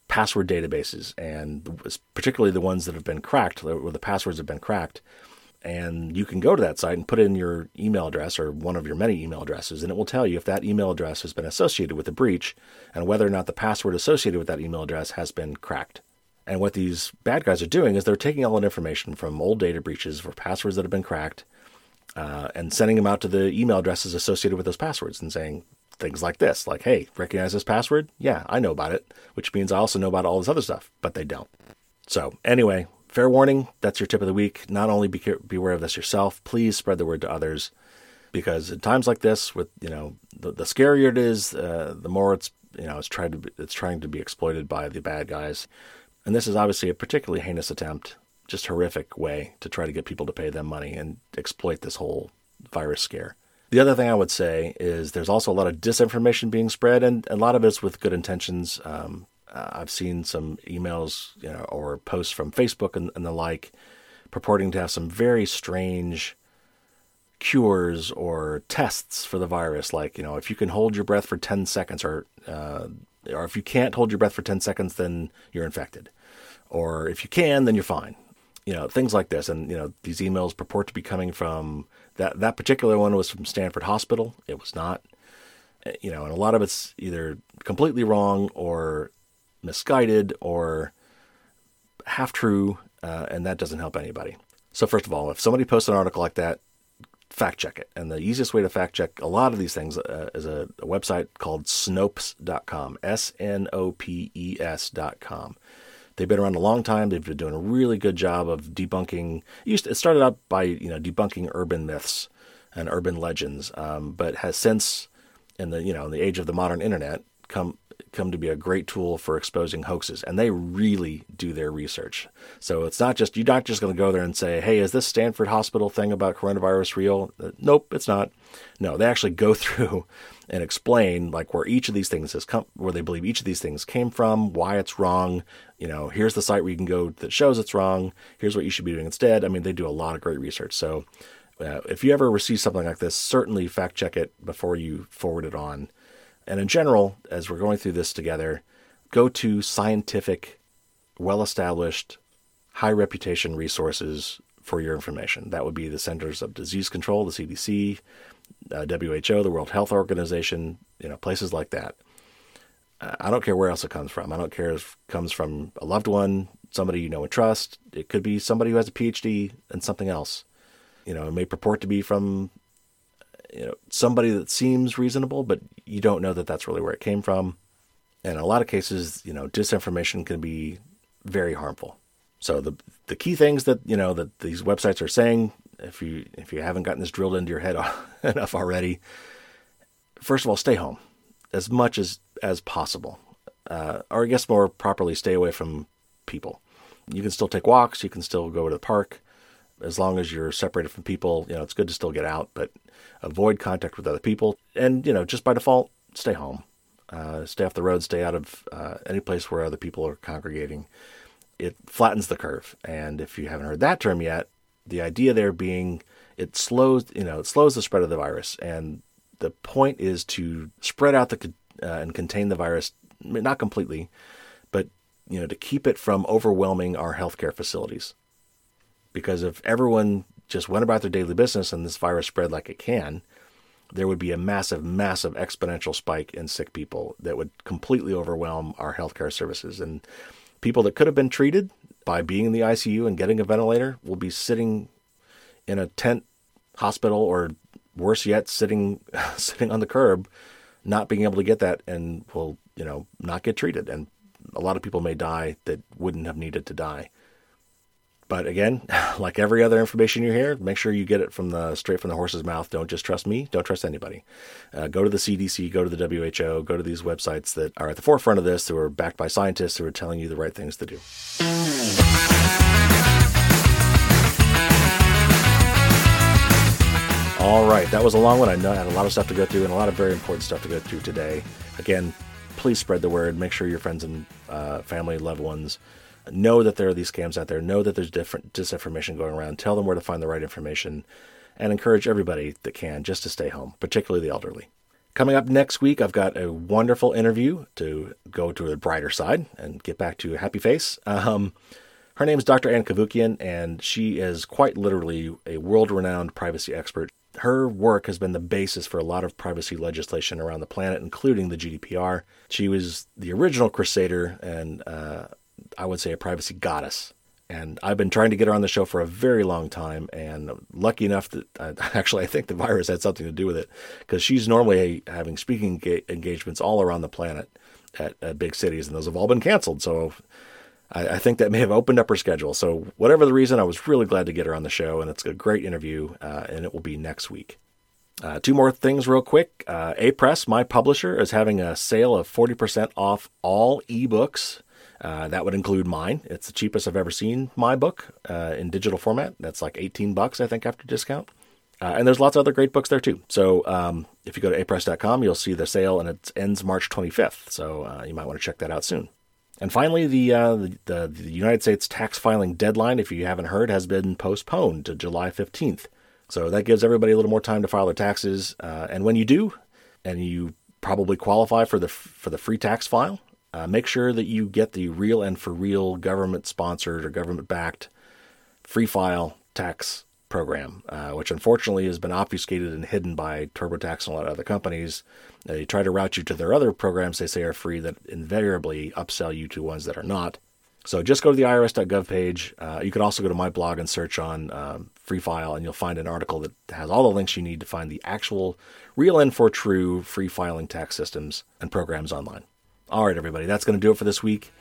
password databases, and particularly the ones that have been cracked, where the passwords have been cracked and you can go to that site and put in your email address or one of your many email addresses, and it will tell you if that email address has been associated with a breach and whether or not the password associated with that email address has been cracked. And what these bad guys are doing is they're taking all that information from old data breaches for passwords that have been cracked uh, and sending them out to the email addresses associated with those passwords and saying things like this, like, hey, recognize this password? Yeah, I know about it, which means I also know about all this other stuff, but they don't. So, anyway, fair warning, that's your tip of the week. Not only be beware of this yourself, please spread the word to others because in times like this, with you know the, the scarier it is, uh, the more it's you know it's tried to be, it's trying to be exploited by the bad guys, and this is obviously a particularly heinous attempt, just horrific way to try to get people to pay them money and exploit this whole virus scare. The other thing I would say is there's also a lot of disinformation being spread, and a lot of it's with good intentions. Um, uh, I've seen some emails you know, or posts from Facebook and, and, the like purporting to have some very strange cures or tests for the virus. Like, you know, if you can hold your breath for 10 seconds or, uh, or if you can't hold your breath for 10 seconds, then you're infected. Or if you can, then you're fine. You know, things like this. And, you know, these emails purport to be coming from that, that particular one was from Stanford Hospital. It was not you know, and a lot of it's either completely wrong or misguided or half true, uh, and that doesn't help anybody. So, first of all, if somebody posts an article like that, fact check it. And the easiest way to fact check a lot of these things uh, is a, a, website called Snopes.com, S N O P E S.com. They've been around a long time. They've been doing a really good job of debunking. It, it started out by you know debunking urban myths and urban legends, um, but has since, in the you know in the age of the modern internet, come come to be a great tool for exposing hoaxes, and they really do their research. So it's not just you're not just going to go there and say, "Hey, is this Stanford Hospital thing about coronavirus real?" Uh, nope, it's not. No, they actually go through and explain like where each of these things has come, where they believe each of these things came from, why it's wrong. You know, here's the site where you can go that shows it's wrong. Here's what you should be doing instead. I mean, they do a lot of great research. So. Uh, if you ever receive something like this, certainly fact check it before you forward it on and in general, as we're going through this together, go to scientific well established, high reputation resources for your information. That would be the Centers of Disease Control, the CDC, uh, WHO, the World Health Organization, you know, places like that. Uh, I don't care where else it comes from. I don't care if it comes from a loved one, somebody you know and trust. It could be somebody who has a PhD in something else. You know, it may purport to be from you know somebody that seems reasonable, but you don't know that that's really where it came from. And in a lot of cases, you know, disinformation can be very harmful. So the the key things that you know that these websites are saying, if you if you haven't gotten this drilled into your head enough already, first of all, stay home as much as as possible, uh, or I guess more properly, stay away from people. You can still take walks, you can still go to the park, as long as you're separated from people. You know, it's good to still get out, but avoid contact with other people, and you know, just by default, stay home. Uh, stay off the road, stay out of uh, any place where other people are congregating. It flattens the curve. And if you haven't heard that term yet, the idea there being it slows, you know, it slows the spread of the virus. And the point is to spread out the uh, and contain the virus, not completely, but you know, to keep it from overwhelming our healthcare facilities. Because if everyone just went about their daily business and this virus spread like it can, there would be a massive, massive exponential spike in sick people that would completely overwhelm our healthcare services. And people that could have been treated by being in the ICU and getting a ventilator will be sitting in a tent hospital or worse yet, sitting sitting on the curb, not being able to get that and will, you know, not get treated. And a lot of people may die that wouldn't have needed to die. But again, like every other information you hear, make sure you get it from the straight from the horse's mouth. Don't just trust me. Don't trust anybody. Uh, go to the CDC, go to the WHO, go to these websites that are at the forefront of this, who are backed by scientists who are telling you the right things to do. All right, that was a long one. I know I had a lot of stuff to go through and a lot of very important stuff to go through today. Again, please spread the word. Make sure your friends and uh, family, loved ones know that there are these scams out there, know that there's different disinformation going around, tell them where to find the right information, and encourage everybody that can just to stay home, particularly the elderly. Coming up next week, I've got a wonderful interview to go to the brighter side and get back to a happy face. Um, her name is Dr. Ann Cavoukian, and she is quite literally a world renowned privacy expert. Her work has been the basis for a lot of privacy legislation around the planet, including the GDPR. She was the original crusader and uh, I would say, a privacy goddess. And I've been trying to get her on the show for a very long time, and lucky enough that uh, actually I think the virus had something to do with it, because she's normally having speaking engagements all around the planet at, at, big cities, and those have all been canceled. So I, I, think that may have opened up her schedule. So whatever the reason, I was really glad to get her on the show, and it's a great interview, uh, and it will be next week. Uh, two more things, real quick. Uh, Apress, my publisher, is having a sale of 40% off all ebooks uh, that would include mine. It's the cheapest I've ever seen my book uh, in digital format. That's like 18 bucks, I think, after discount. Uh, and there's lots of other great books there too. So um, if you go to apress.com, you'll see the sale, and it ends March 25th. So uh, you might want to check that out soon. And finally, the, uh, the, the the United States tax filing deadline, if you haven't heard, has been postponed to July 15th. So that gives everybody a little more time to file their taxes. and when you do, and you probably qualify for the for the free tax file, uh, make sure that you get the real and for real government sponsored or government backed free file tax program, uh, which unfortunately has been obfuscated and hidden by TurboTax and a lot of other companies. They try to route you to their other programs they say are free that invariably upsell you to ones that are not. So just go to the irs.gov page. Uh, you can also go to my blog and search on um, Free File, and you'll find an article that has all the links you need to find the actual, real and for true free filing tax systems and programs online. All right, everybody, that's going to do it for this week.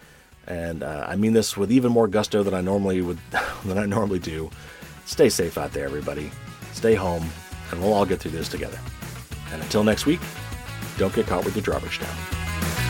And uh, I mean this with even more gusto than I normally would than I normally do. Stay safe out there, everybody. Stay home, and we'll all get through this together. And until next week, don't get caught with your drawbridge down.